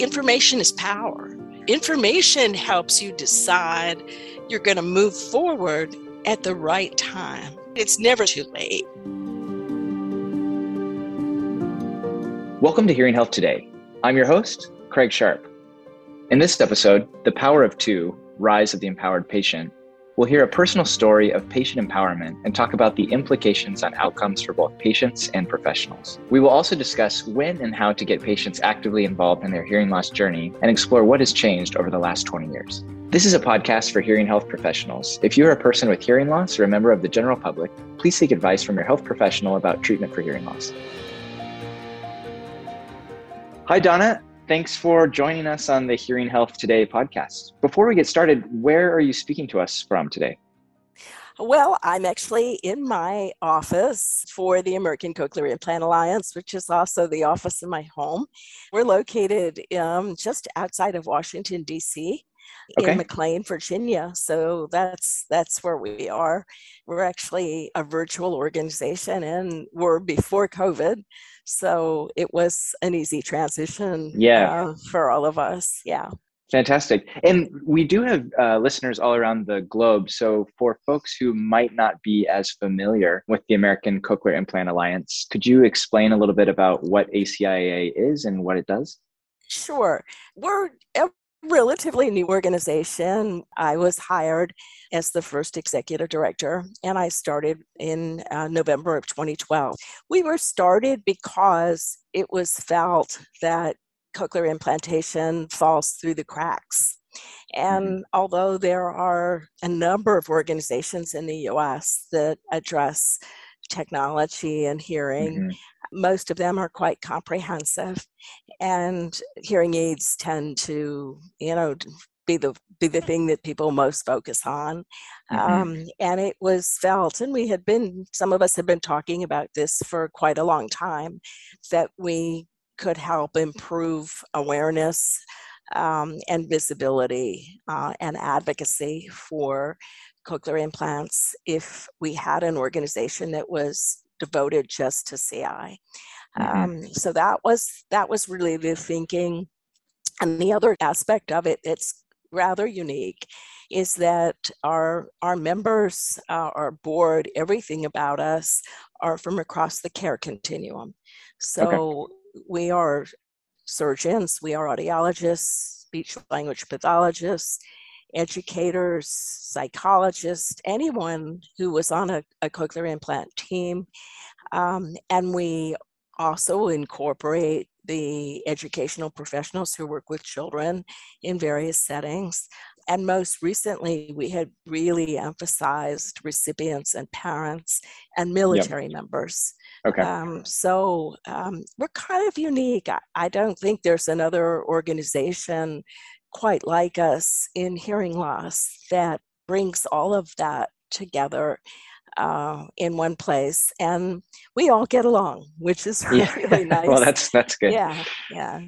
information is power. Information helps you decide you're going to move forward at the right time. It's never too late. Welcome to Hearing Health Today. I'm your host, Craig Sharp. In this episode, The Power of Two Rise of the Empowered Patient, we'll hear a personal story of patient empowerment and talk about the implications on outcomes for both patients and professionals. We will also discuss when and how to get patients actively involved in their hearing loss journey and explore what has changed over the last 20 years. This is a podcast for hearing health professionals. If you are a person with hearing loss or a member of the general public, please seek advice from your health professional about treatment for hearing loss. Hi, Donna. Thanks for joining us on the Hearing Health Today podcast. Before we get started, where are you speaking to us from today? Well, I'm actually in my office for the American Cochlear Implant Alliance, which is also the office in my home. We're located um, just outside of Washington, D.C. Okay. in McLean, Virginia. So that's that's where we are. We're actually a virtual organization, and we're before COVID, so it was an easy transition. Yeah, uh, for all of us. Yeah. Fantastic. And we do have uh, listeners all around the globe. So, for folks who might not be as familiar with the American Cochlear Implant Alliance, could you explain a little bit about what ACIA is and what it does? Sure. We're relatively new organization. I was hired as the first executive director, and I started in uh, November of 2012. We were started because it was felt that cochlear implantation falls through the cracks. And mm-hmm. although there are a number of organizations in the US that address technology and hearing, mm-hmm most of them are quite comprehensive and hearing aids tend to you know be the be the thing that people most focus on mm-hmm. um, and it was felt and we had been some of us had been talking about this for quite a long time that we could help improve awareness um, and visibility uh, and advocacy for cochlear implants if we had an organization that was devoted just to CI. Mm-hmm. Um, so that was that was really the thinking. And the other aspect of it that's rather unique is that our our members, uh, our board, everything about us are from across the care continuum. So okay. we are surgeons, we are audiologists, speech language pathologists, educators, psychologists, anyone who was on a, a cochlear implant team. Um, and we also incorporate the educational professionals who work with children in various settings. And most recently, we had really emphasized recipients and parents and military yep. members. Okay. Um, so um, we're kind of unique. I, I, don't think there's another organization quite like us in hearing loss that brings all of that together uh, in one place and we all get along which is really, yeah. nice. well that's that's good. Yeah yeah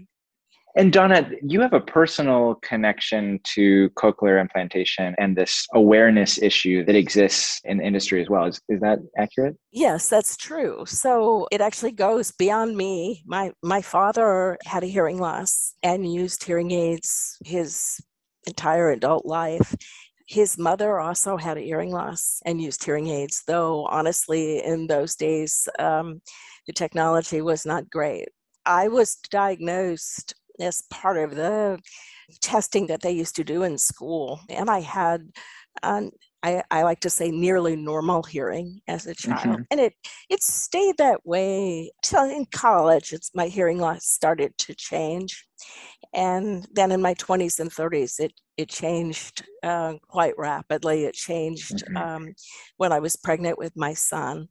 and Donna, you have a personal connection to cochlear implantation and this awareness issue that exists in the industry as well. Is, is that accurate? Yes, that's true. So it actually goes beyond me. My my father had a hearing loss and used hearing aids his entire adult life. His mother also had a hearing loss and used hearing aids, though honestly, in those days, um, the technology was not great. I was diagnosed as part of the testing that they used to do in school. And I had, um, I, I, like to say, nearly normal hearing as a child. Mm-hmm. And it, it stayed that way till in college. It's, my hearing loss started to change. And then in my 20s and 30s, it, it changed uh, quite rapidly. It changed mm-hmm. um, when I was pregnant with my son.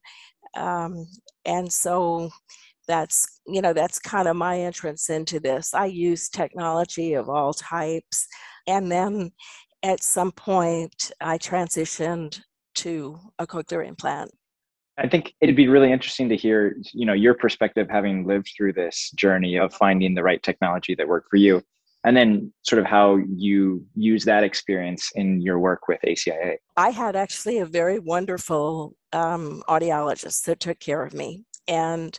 Um, and so that's you know that's kind of my entrance into this i use technology of all types and then at some point i transitioned to a cochlear implant I think it'd be really interesting to hear, you know, your perspective having lived through this journey of finding the right technology that worked for you and then sort of how you use that experience in your work with ACIA. I had actually a very wonderful um, audiologist that took care of me. And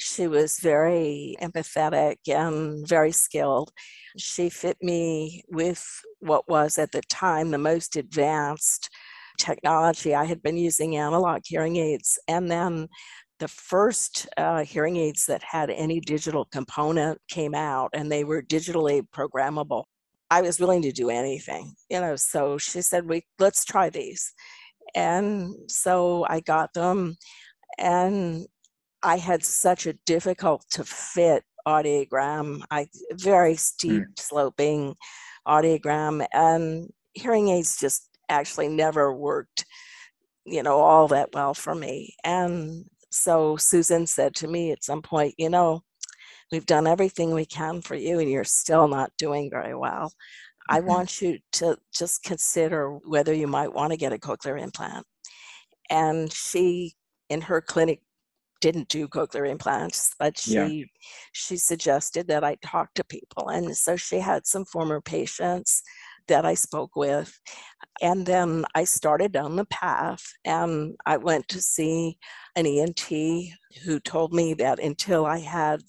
She was very empathetic and very skilled. She fit me with what was at the time the most advanced technology. I had been using analog hearing aids, and then the first uh, hearing aids that had any digital component came out, and they were digitally programmable. I was willing to do anything, you know. So she said, "We let's try these," and so I got them, and I had such a difficult to fit audiogram. I very steep mm. sloping audiogram, and hearing aids just actually never worked, you know, all that well for me. And so Susan said to me at some point, you know, we've done everything we can for you, and you're still not doing very well. I mm-hmm. want you to just consider whether you might want to get a cochlear implant. And she, in her clinic, didn't do cochlear implants, but she yeah. she suggested that I talk to people, and so she had some former patients that I spoke with, and then I started down the path, and I went to see an ENT who told me that until I had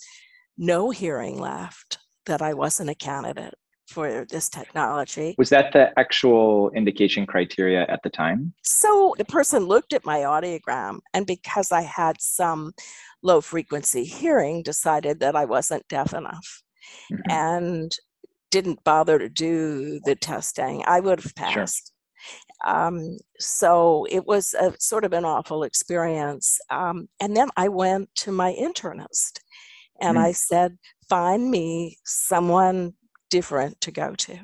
no hearing left, that I wasn't a candidate for this technology. Was that the actual indication criteria at the time? So the person looked at my audiogram, and because I had some low frequency hearing, decided that I wasn't deaf enough. Mm-hmm. And didn't bother to do the testing, I would have passed. Sure. Um, so it was a sort of an awful experience. Um, and then I went to my internist and mm-hmm. I said, find me someone different to go to.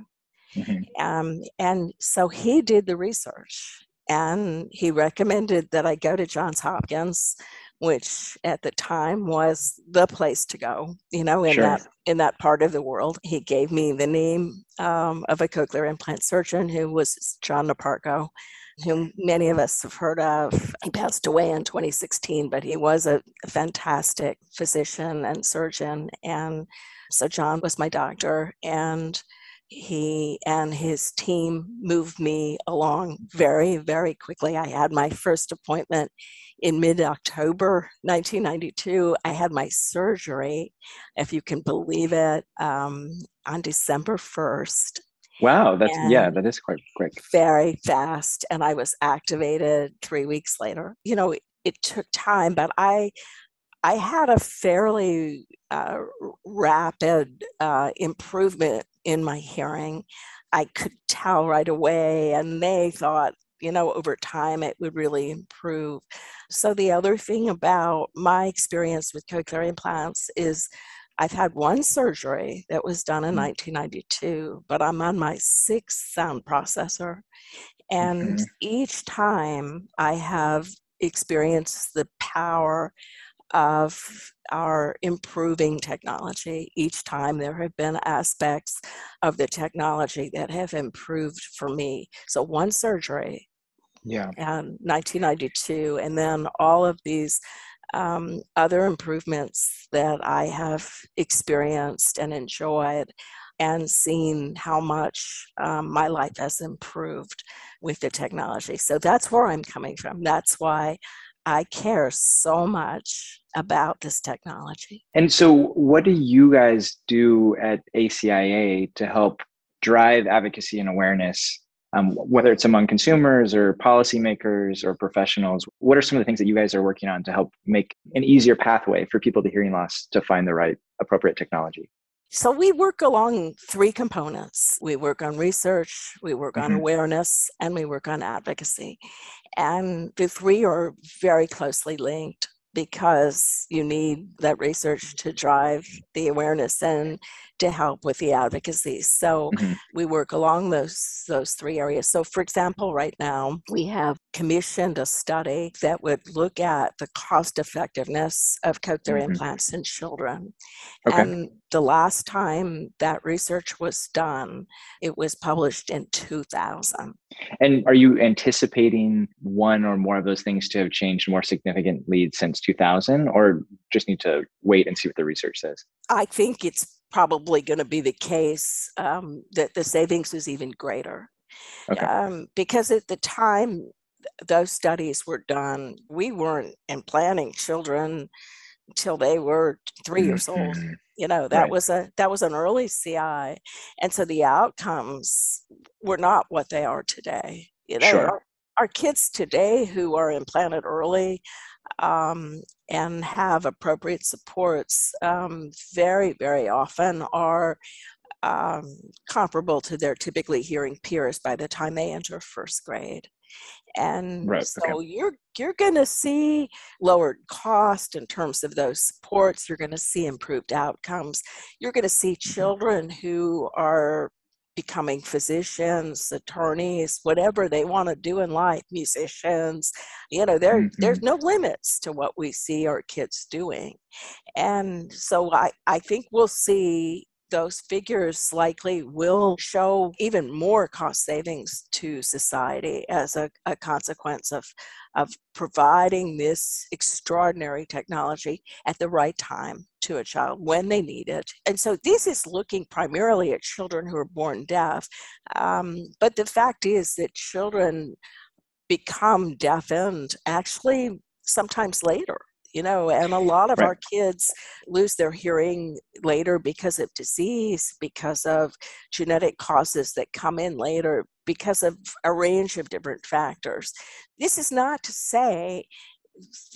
Mm-hmm. Um, and so he did the research and he recommended that I go to Johns Hopkins, which at the time was the place to go, you know, in sure. that in that part of the world. He gave me the name um, of a cochlear implant surgeon who was John Niparko, whom many of us have heard of. He passed away in 2016, but he was a fantastic physician and surgeon and so John was my doctor, and he and his team moved me along very, very quickly. I had my first appointment in mid October 1992. I had my surgery, if you can believe it, um, on December 1st. Wow, that's and yeah, that is quite quick. Very fast. And I was activated three weeks later. You know, it took time, but I I had a fairly uh, rapid uh, improvement in my hearing. I could tell right away, and they thought, you know, over time it would really improve. So, the other thing about my experience with cochlear implants is I've had one surgery that was done in 1992, mm. but I'm on my sixth sound processor. And mm-hmm. each time I have experienced the power of our improving technology. Each time there have been aspects of the technology that have improved for me. So one surgery, yeah, and 1992, and then all of these um, other improvements that I have experienced and enjoyed and seen how much um, my life has improved with the technology. So that's where I'm coming from. That's why I care so much about this technology. And so, what do you guys do at ACIA to help drive advocacy and awareness, um, whether it's among consumers or policymakers or professionals? What are some of the things that you guys are working on to help make an easier pathway for people with hearing loss to find the right appropriate technology? So we work along three components. We work on research, we work on mm-hmm. awareness, and we work on advocacy. And the three are very closely linked because you need that research to drive the awareness and to help with the advocacy. So mm-hmm. we work along those those three areas. So for example, right now we have commissioned a study that would look at the cost effectiveness of cochlear mm-hmm. implants in children. Okay. And the last time that research was done, it was published in 2000. And are you anticipating one or more of those things to have changed more significantly since 2000 or just need to wait and see what the research says? I think it's probably going to be the case um, that the savings is even greater. Okay. Um, because at the time those studies were done, we weren't implanting children until they were 3 mm-hmm. years old mm-hmm. you know that right. was a that was an early ci and so the outcomes were not what they are today you know sure. our, our, kids today who are implanted early um, and have appropriate supports um, very very often are um, comparable to their typically hearing peers by the time they enter first grade and right, so okay. you're you're going to see lowered cost in terms of those supports you're going to see improved outcomes you're going to see mm-hmm. children who are becoming physicians attorneys whatever they want to do in life musicians you know there mm-hmm. there's no limits to what we see our kids doing and so i i think we'll see those figures likely will show even more cost savings to society as a, a, consequence of, of providing this extraordinary technology at the right time to a child when they need it. And so this is looking primarily at children who are born deaf. Um, but the fact is that children become deafened actually sometimes later you know and a lot of right. our kids lose their hearing later because of disease because of genetic causes that come in later because of a range of different factors this is not to say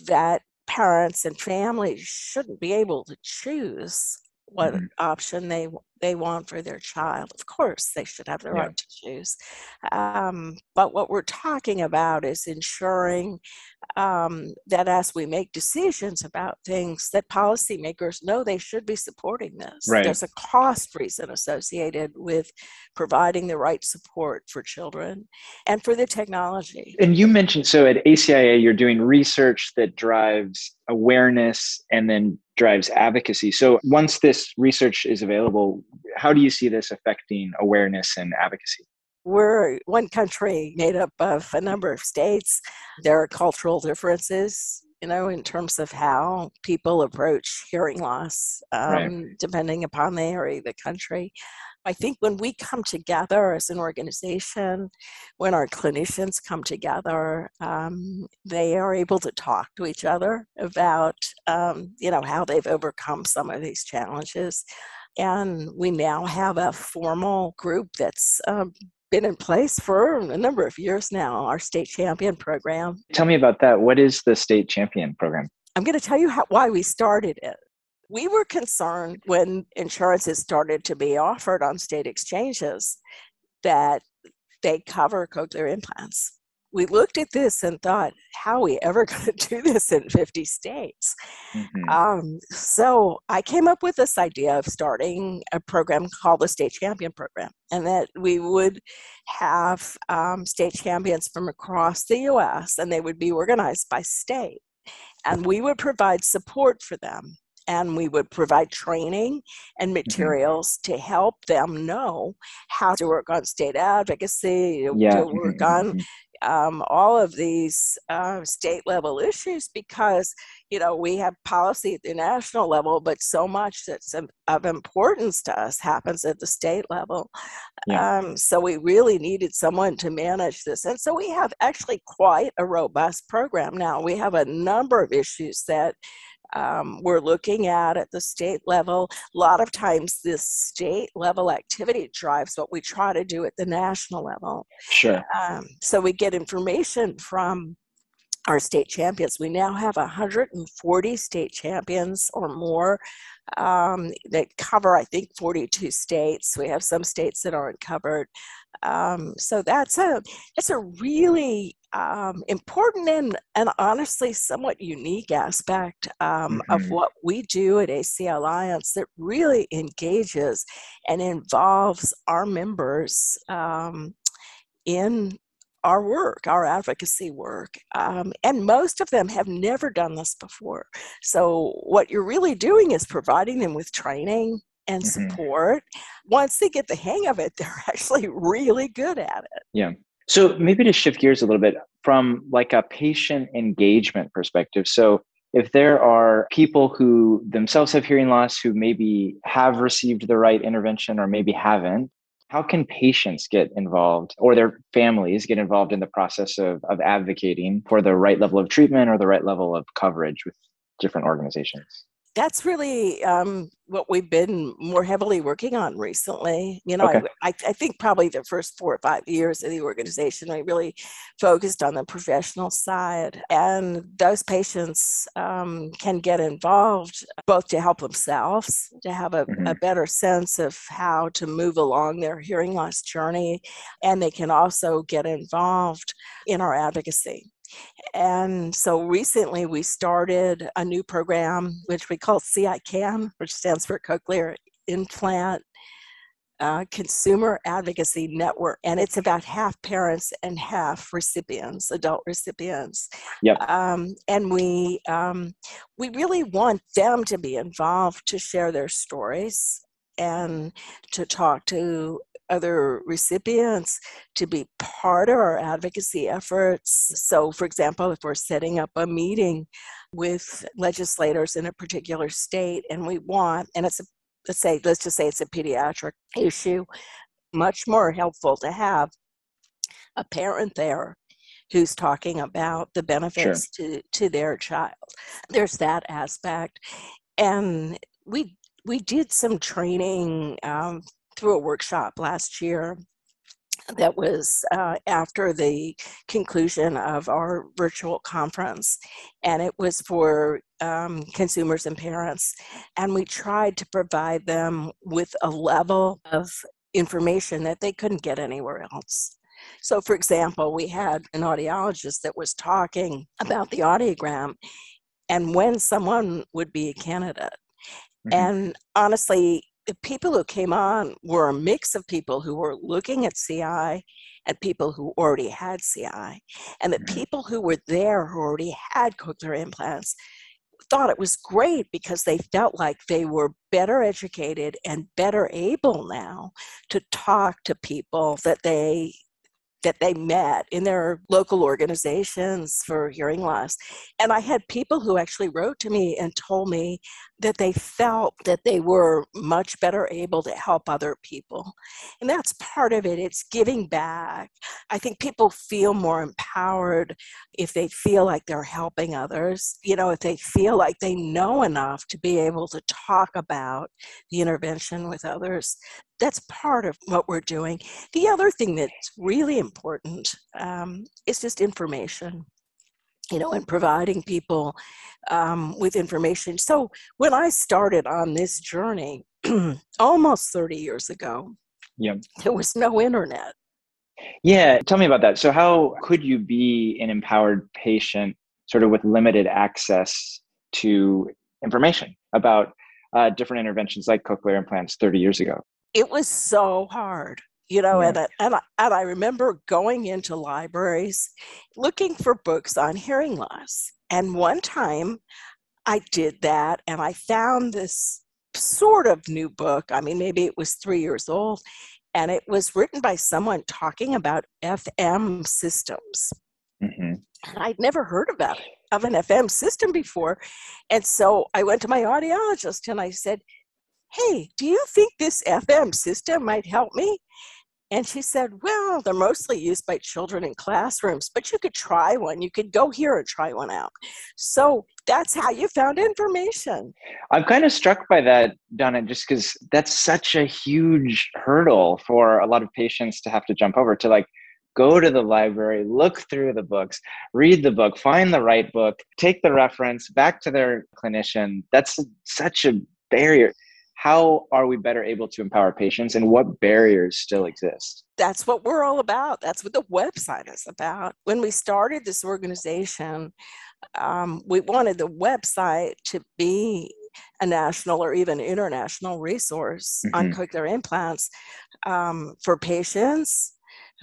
that parents and families shouldn't be able to choose what mm-hmm. option they they want for their child. Of course, they should have the yeah. right to choose. Um, but what we're talking about is ensuring um, that as we make decisions about things, that policymakers know they should be supporting this. Right. There's a cost reason associated with providing the right support for children and for the technology. And you mentioned so at ACIA, you're doing research that drives awareness and then drives advocacy. So once this research is available, how do you see this affecting awareness and advocacy? We're one country made up of a number of states. There are cultural differences, you know, in terms of how people approach hearing loss, um, right. depending upon the area of the country. I think when we come together as an organization, when our clinicians come together, um, they are able to talk to each other about, um, you know, how they've overcome some of these challenges. And we now have a formal group that's um, been in place for a number of years now, our state champion program. Tell me about that. What is the state champion program? I'm going to tell you how, why we started it. We were concerned when insurances started to be offered on state exchanges that they cover cochlear implants we looked at this and thought, how are we ever going to do this in 50 states? Mm-hmm. Um, so I came up with this idea of starting a program called the State Champion Program, and that we would have um, state champions from across the US, and they would be organized by state. And we would provide support for them and we would provide training and mm-hmm. materials mm-hmm. to help them know how to work on state advocacy, yeah. to work mm-hmm. on um, all of these uh, state level issues because you know we have policy at the national level but so much that's of importance to us happens at the state level yeah. um, so we really needed someone to manage this and so we have actually quite a robust program now we have a number of issues that um, we're looking at at the state level. A lot of times, this state level activity drives what we try to do at the national level. Sure. Um, so we get information from our state champions. We now have 140 state champions or more um, that cover, I think, 42 states. We have some states that aren't covered. Um, so that's a that's a really um, important and, and honestly somewhat unique aspect um, mm-hmm. of what we do at AC Alliance that really engages and involves our members um, in our work, our advocacy work. Um, and most of them have never done this before. So, what you're really doing is providing them with training and mm-hmm. support. Once they get the hang of it, they're actually really good at it. Yeah. So maybe to shift gears a little bit from like a patient engagement perspective. So if there are people who themselves have hearing loss who maybe have received the right intervention or maybe haven't, how can patients get involved or their families get involved in the process of, of advocating for the right level of treatment or the right level of coverage with different organizations? That's really um, what we've been more heavily working on recently. You know, okay. I, I, think probably the first four or five years of the organization, we really focused on the professional side. And those patients um, can get involved both to help themselves, to have a, mm-hmm. a better sense of how to move along their hearing loss journey, and they can also get involved in our advocacy. And so recently we started a new program which we call CICAN, which stands for Cochlear Implant uh, Consumer Advocacy Network. And it's about half parents and half recipients, adult recipients. Yep. Um, and we, um, we really want them to be involved to share their stories and to talk to other recipients to be part of our advocacy efforts. So, for example, if we're setting up a meeting with legislators in a particular state and we want, and it's a let's say let's just say it's a pediatric issue much more helpful to have a parent there who's talking about the benefits sure. to to their child there's that aspect and we we did some training um, through a workshop last year that was uh, after the conclusion of our virtual conference, and it was for um, consumers and parents. And we tried to provide them with a level of information that they couldn't get anywhere else. So, for example, we had an audiologist that was talking about the audiogram and when someone would be a candidate. Mm-hmm. And honestly, the people who came on were a mix of people who were looking at CI and people who already had CI. And the mm-hmm. people who were there who already had cochlear implants thought it was great because they felt like they were better educated and better able now to talk to people that they that they met in their local organizations for hearing loss. And I had people who actually wrote to me and told me that they felt that they were much better able to help other people. And that's part of it. It's giving back. I think people feel more empowered if they feel like they're helping others, you know, if they feel like they know enough to be able to talk about the intervention with others that's part of what we're doing. The other thing that's really important um, is just information, you know, and providing people um, with information. So when I started on this journey almost 30 years ago, yeah. there was no internet. Yeah, tell me about that. So, how could you be an empowered patient sort of with limited access to information about uh, different interventions like cochlear implants 30 years ago? It was so hard you know yeah. and, and, I, and i remember going into libraries looking for books on hearing loss and one time i did that and i found this sort of new book i mean maybe it was three years old and it was written by someone talking about fm systems mm-hmm. and i'd never heard about it of an fm system before and so i went to my audiologist and i said hey, do you think this FM system might help me? And she said, Well, they're mostly used by children in classrooms, but you could try one. You could go here and try one out. So that's how you found information. I'm kind of struck by that, Donna, just because that's such a huge hurdle for a lot of patients to have to jump over to like go to the library, look through the books, read the book, find the right book, take the reference back to their clinician. That's such a barrier how are we better able to empower patients and what barriers still exist? That's what we're all about. That's what the website is about. When we started this organization, um, we wanted the website to be a national or even international resource mm-hmm. on cochlear implants um, for patients,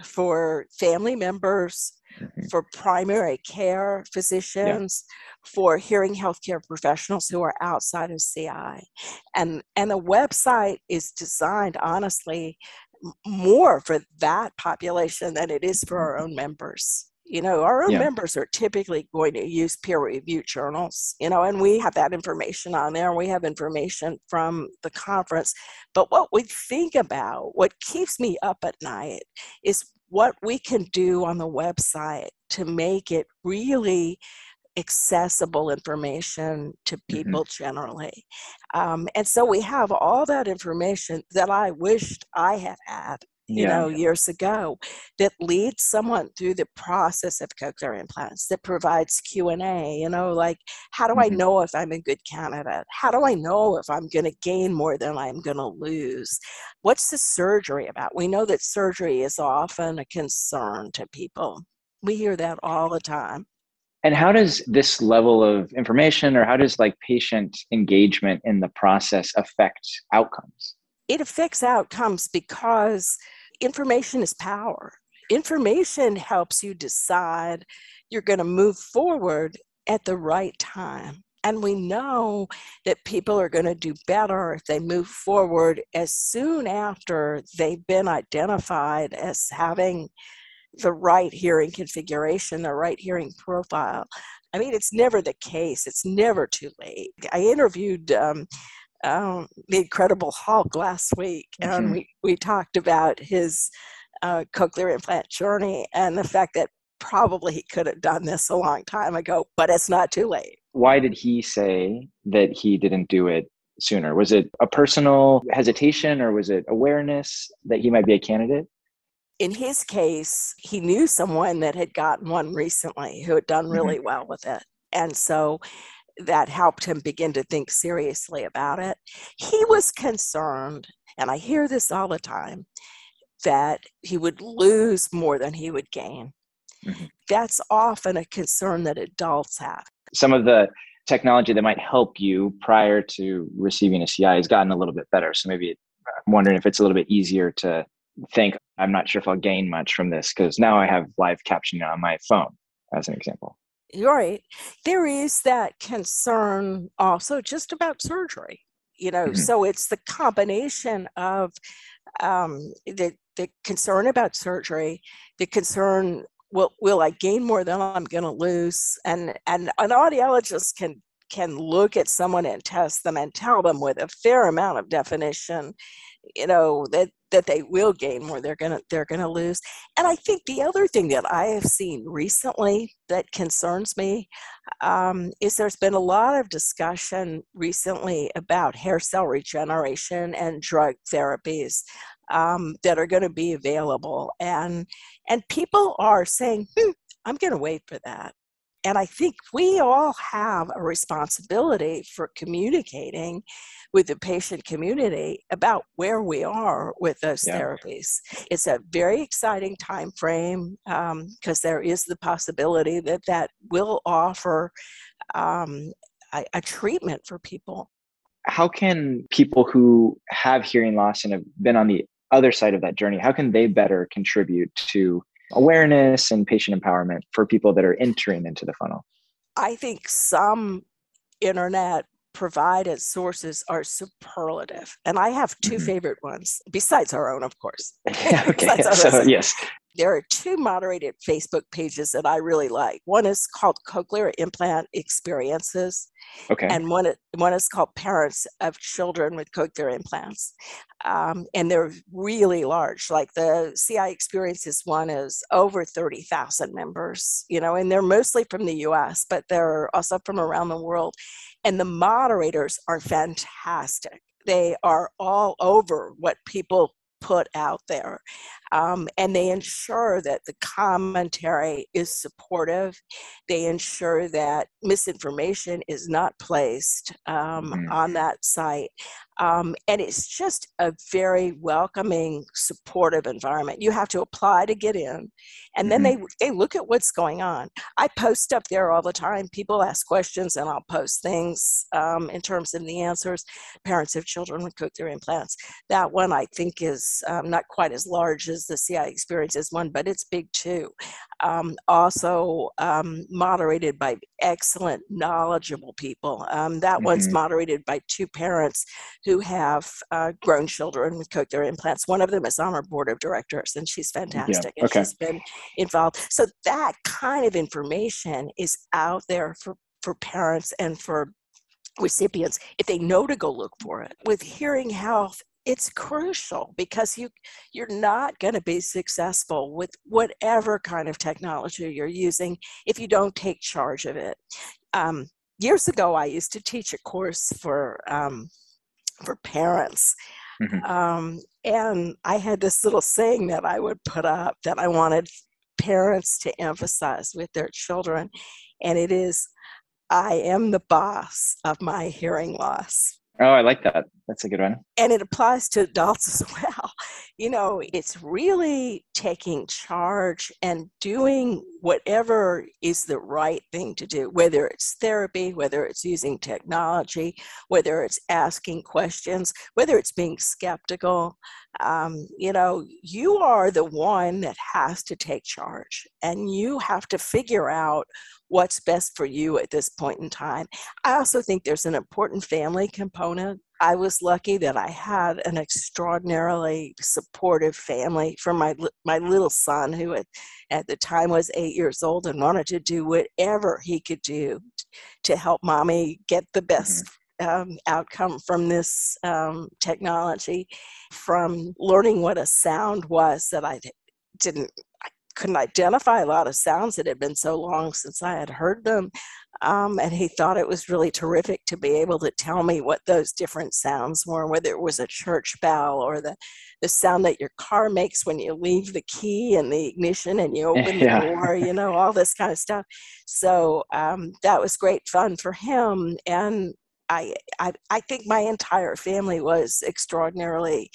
for family members, mm-hmm. for primary care physicians, yeah. for hearing healthcare professionals who are outside of CI. And, and the website is designed, honestly, more for that population than it is for our own members you know our own yeah. members are typically going to use peer reviewed journals you know and we have that information on there we have information from the conference but what we think about what keeps me up at night is what we can do on the website to make it really accessible information to mm-hmm. people mm-hmm. generally. Um, and so we have all that information that I wished I had had you yeah. know years ago that leads someone through the process of cochlear implants that provides q&a you know like how do mm-hmm. i know if i'm a good candidate? How do i know if i'm going to gain more than i'm going to lose? What's the surgery about? We know that surgery is often a concern to people. We hear that all the time. And how does this level of information or how does like patient engagement in the process affect outcomes? It affects outcomes because information is power. Information helps you decide you're going to move forward at the right time. And we know that people are going to do better if they move forward as soon after they've been identified as having the right hearing configuration, the right hearing profile. I mean, it's never the case, it's never too late. I interviewed um, um, the Incredible Hulk last week, and mm-hmm. we, we talked about his uh, cochlear implant journey and the fact that probably he could have done this a long time ago, but it's not too late. Why did he say that he didn't do it sooner? Was it a personal hesitation or was it awareness that he might be a candidate? In his case, he knew someone that had gotten one recently who had done mm-hmm. really mm-hmm. well with it. And so that helped him begin to think seriously about it. He was concerned, and I hear this all the time, that he would lose more than he would gain. Mm-hmm. That's often a concern that adults have. Some of the technology that might help you prior to receiving a CI has gotten a little bit better. So maybe I'm wondering if it's a little bit easier to think, I'm not sure if I'll gain much from this because now I have live captioning on my phone, as an example. Right. There is that concern also just about surgery, you know, mm-hmm. so it's the combination of um, the, the concern about surgery, the concern will will I gain more than I'm going to lose, and and an audiologist can can look at someone and test them and tell them with a fair amount of definition you know that that they will gain more they're gonna they're gonna lose. And i think the other thing that i have seen recently that concerns me um, is there's been a lot of discussion recently about hair cell regeneration and drug therapies um, that are going to be available. And and people are saying hmm, i'm going to wait for that and I think we all have a responsibility for communicating with the patient community about where we are with those yeah. therapies. It's a very exciting time frame because um, there is the possibility that that will offer um, a, a treatment for people. How can people who have hearing loss and have been on the other side of that journey, how can they better contribute to awareness and patient empowerment for people that are entering into the funnel? I think some internet provided sources are superlative. And I have 2 mm-hmm. favorite ones, besides our own, of course. okay. so, yes. There are two moderated Facebook pages that I really like. One is called Cochlear Implant Experiences. Okay. And one, one is called Parents of Children with Cochlear Implants. Um, and they're really large. Like the CI Experiences one is over 30,000 members, you know, and they're mostly from the US, but they're also from around the world. And the moderators are fantastic. They are all over what people put out there. Um, and they ensure that the commentary is supportive. They ensure that misinformation is not placed um, mm-hmm. on that site. Um, and it's just a very welcoming, supportive environment. You have to apply to get in, and then mm-hmm. they they look at what's going on. I post up there all the time. People ask questions, and I'll post things um, in terms of the answers. Parents of children who with cochlear implants. That one I think is um, not quite as large as the CI experiences one, but it's big too. Um, also um, moderated by excellent, knowledgeable people. Um, that mm-hmm. one's moderated by two parents who have uh, grown children with cochlear implants. One of them is on our board of directors, and she's fantastic. Yeah. Okay. And she's been involved. So that kind of information is out there for for parents and for recipients if they know to go look for it. With hearing health, it's crucial because you you're not going to be successful with whatever kind of technology you're using if you don't take charge of it. Um, years ago, I used to teach a course for um, for parents, mm-hmm. um, and I had this little saying that I would put up that I wanted parents to emphasize with their children, and it is, "I am the boss of my hearing loss." Oh, I like that. That's a good one. And it applies to adults as well. You know, it's really taking charge and doing whatever is the right thing to do, whether it's therapy, whether it's using technology, whether it's asking questions, whether it's being skeptical. Um, you know, you are the one that has to take charge and you have to figure out what's best for you at this point in time. I also think there's an important family component. I was lucky that I had an extraordinarily supportive family for my my little son who at, at the time was 8 years old and wanted to do whatever he could do to help mommy get the best mm-hmm. Um, outcome from this um, technology, from learning what a sound was that I didn't couldn't identify a lot of sounds. It had been so long since I had heard them. Um, and he thought it was really terrific to be able to tell me what those different sounds were, whether it was a church bell or the, the sound that your car makes when you leave the key in the ignition and you open yeah. the door, you know, all this kind of stuff. So um, that was great fun for him. And I, I, I think my entire family was extraordinarily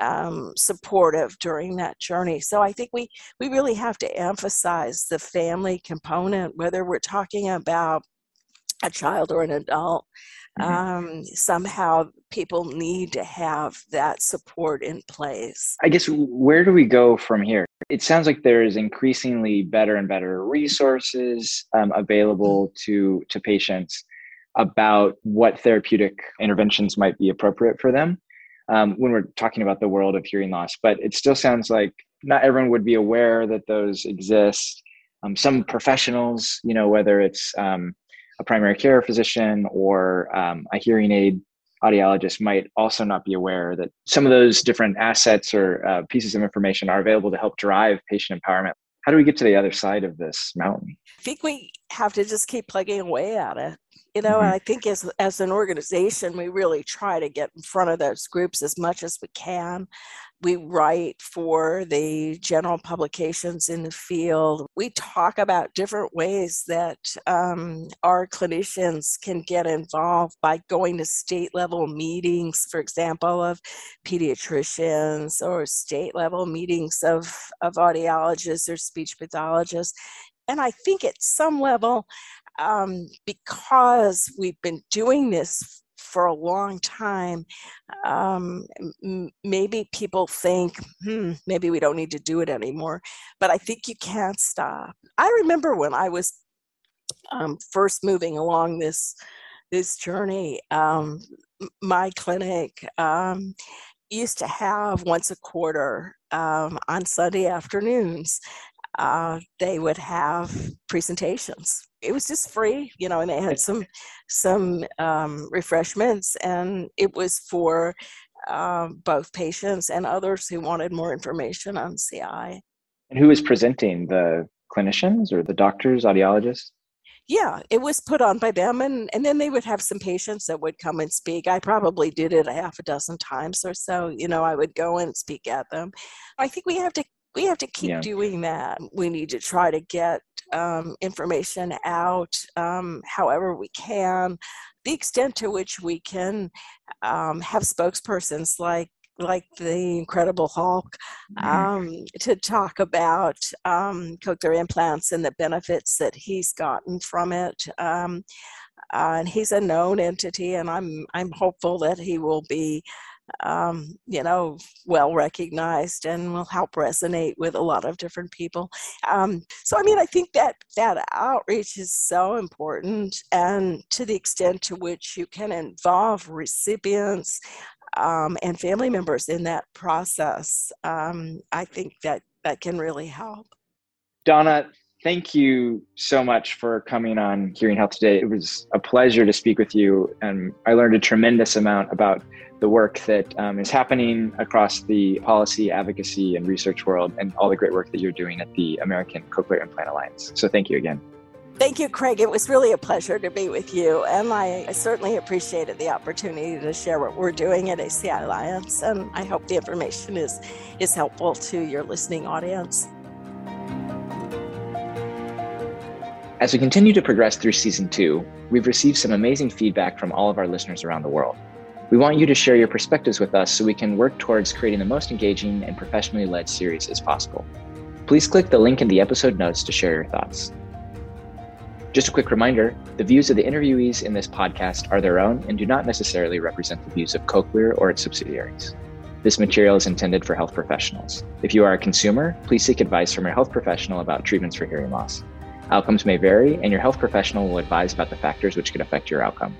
um, supportive during that journey. So I think we we really have to emphasize the family component, whether we're talking about a child or an adult. Mm-hmm. Um, somehow people need to have that support in place. I guess where do we go from here? It sounds like there is increasingly better and better resources um, available to to patients about what therapeutic interventions might be appropriate for them um, when we're talking about the world of hearing loss. But it still sounds like not everyone would be aware that those exist. Um, some professionals, you know, whether it's um, a primary care physician or um, a hearing aid audiologist, might also not be aware that some of those different assets or uh, pieces of information are available to help drive patient empowerment. How do we get to the other side of this mountain? I think we have to just keep plugging away at it you know mm-hmm. i think as as an organization we really try to get in front of those groups as much as we can. We write for the general publications in the field. We talk about different ways that um, our clinicians can get involved by going to state level meetings for example of pediatricians or state level meetings of, of audiologists or speech pathologists. And I think at some level, um, because we've been doing this for a long time, um, m- maybe people think, hmm, maybe we don't need to do it anymore. But I think you can't stop. I remember when I was um, first moving along this this journey, um, my clinic um, used to have once a quarter um, on Sunday afternoons. Uh, they would have presentations it was just free, you know, and they had some some um, refreshments, and it was for um, both patients and others who wanted more information on CI. And who was presenting the clinicians or the doctors, audiologists? yeah it was put on by them and and then they would have some patients that would come and speak i probably did it a half a dozen times or so you know i would go and speak at them i think we have to we have to keep yeah. doing that we need to try to get um, information out um, however we can. The extent to which we can um, have spokespersons like like the Incredible Hulk mm-hmm. um, to talk about um, cochlear implants and the benefits that he's gotten from it. Um, uh, and he's a known entity, and I'm I'm hopeful that he will be um, you know, well recognized and will help resonate with a lot of different people. Um, so, I mean, I think that that outreach is so important, and to the extent to which you can involve recipients um, and family members in that process, um, I think that that can really help. Donna, thank you so much for coming on Hearing Health today. It was a pleasure to speak with you, and I learned a tremendous amount about the work that um, is happening across the policy, advocacy, and research world, and all the great work that you're doing at the American Cochlear Implant Alliance. So thank you again. Thank you, Craig. It was really a pleasure to be with you. And I, I, certainly appreciated the opportunity to share what we're doing at ACI Alliance. And I hope the information is, is helpful to your listening audience. As we continue to progress through season two, we've received some amazing feedback from all of our listeners around the world. We want you to share your perspectives with us so we can work towards creating the most engaging and professionally led series as possible. Please click the link in the episode notes to share your thoughts. Just a quick reminder the views of the interviewees in this podcast are their own and do not necessarily represent the views of Cochlear or its subsidiaries. This material is intended for health professionals. If you are a consumer, please seek advice from your health professional about treatments for hearing loss. Outcomes may vary, and your health professional will advise about the factors which could affect your outcome.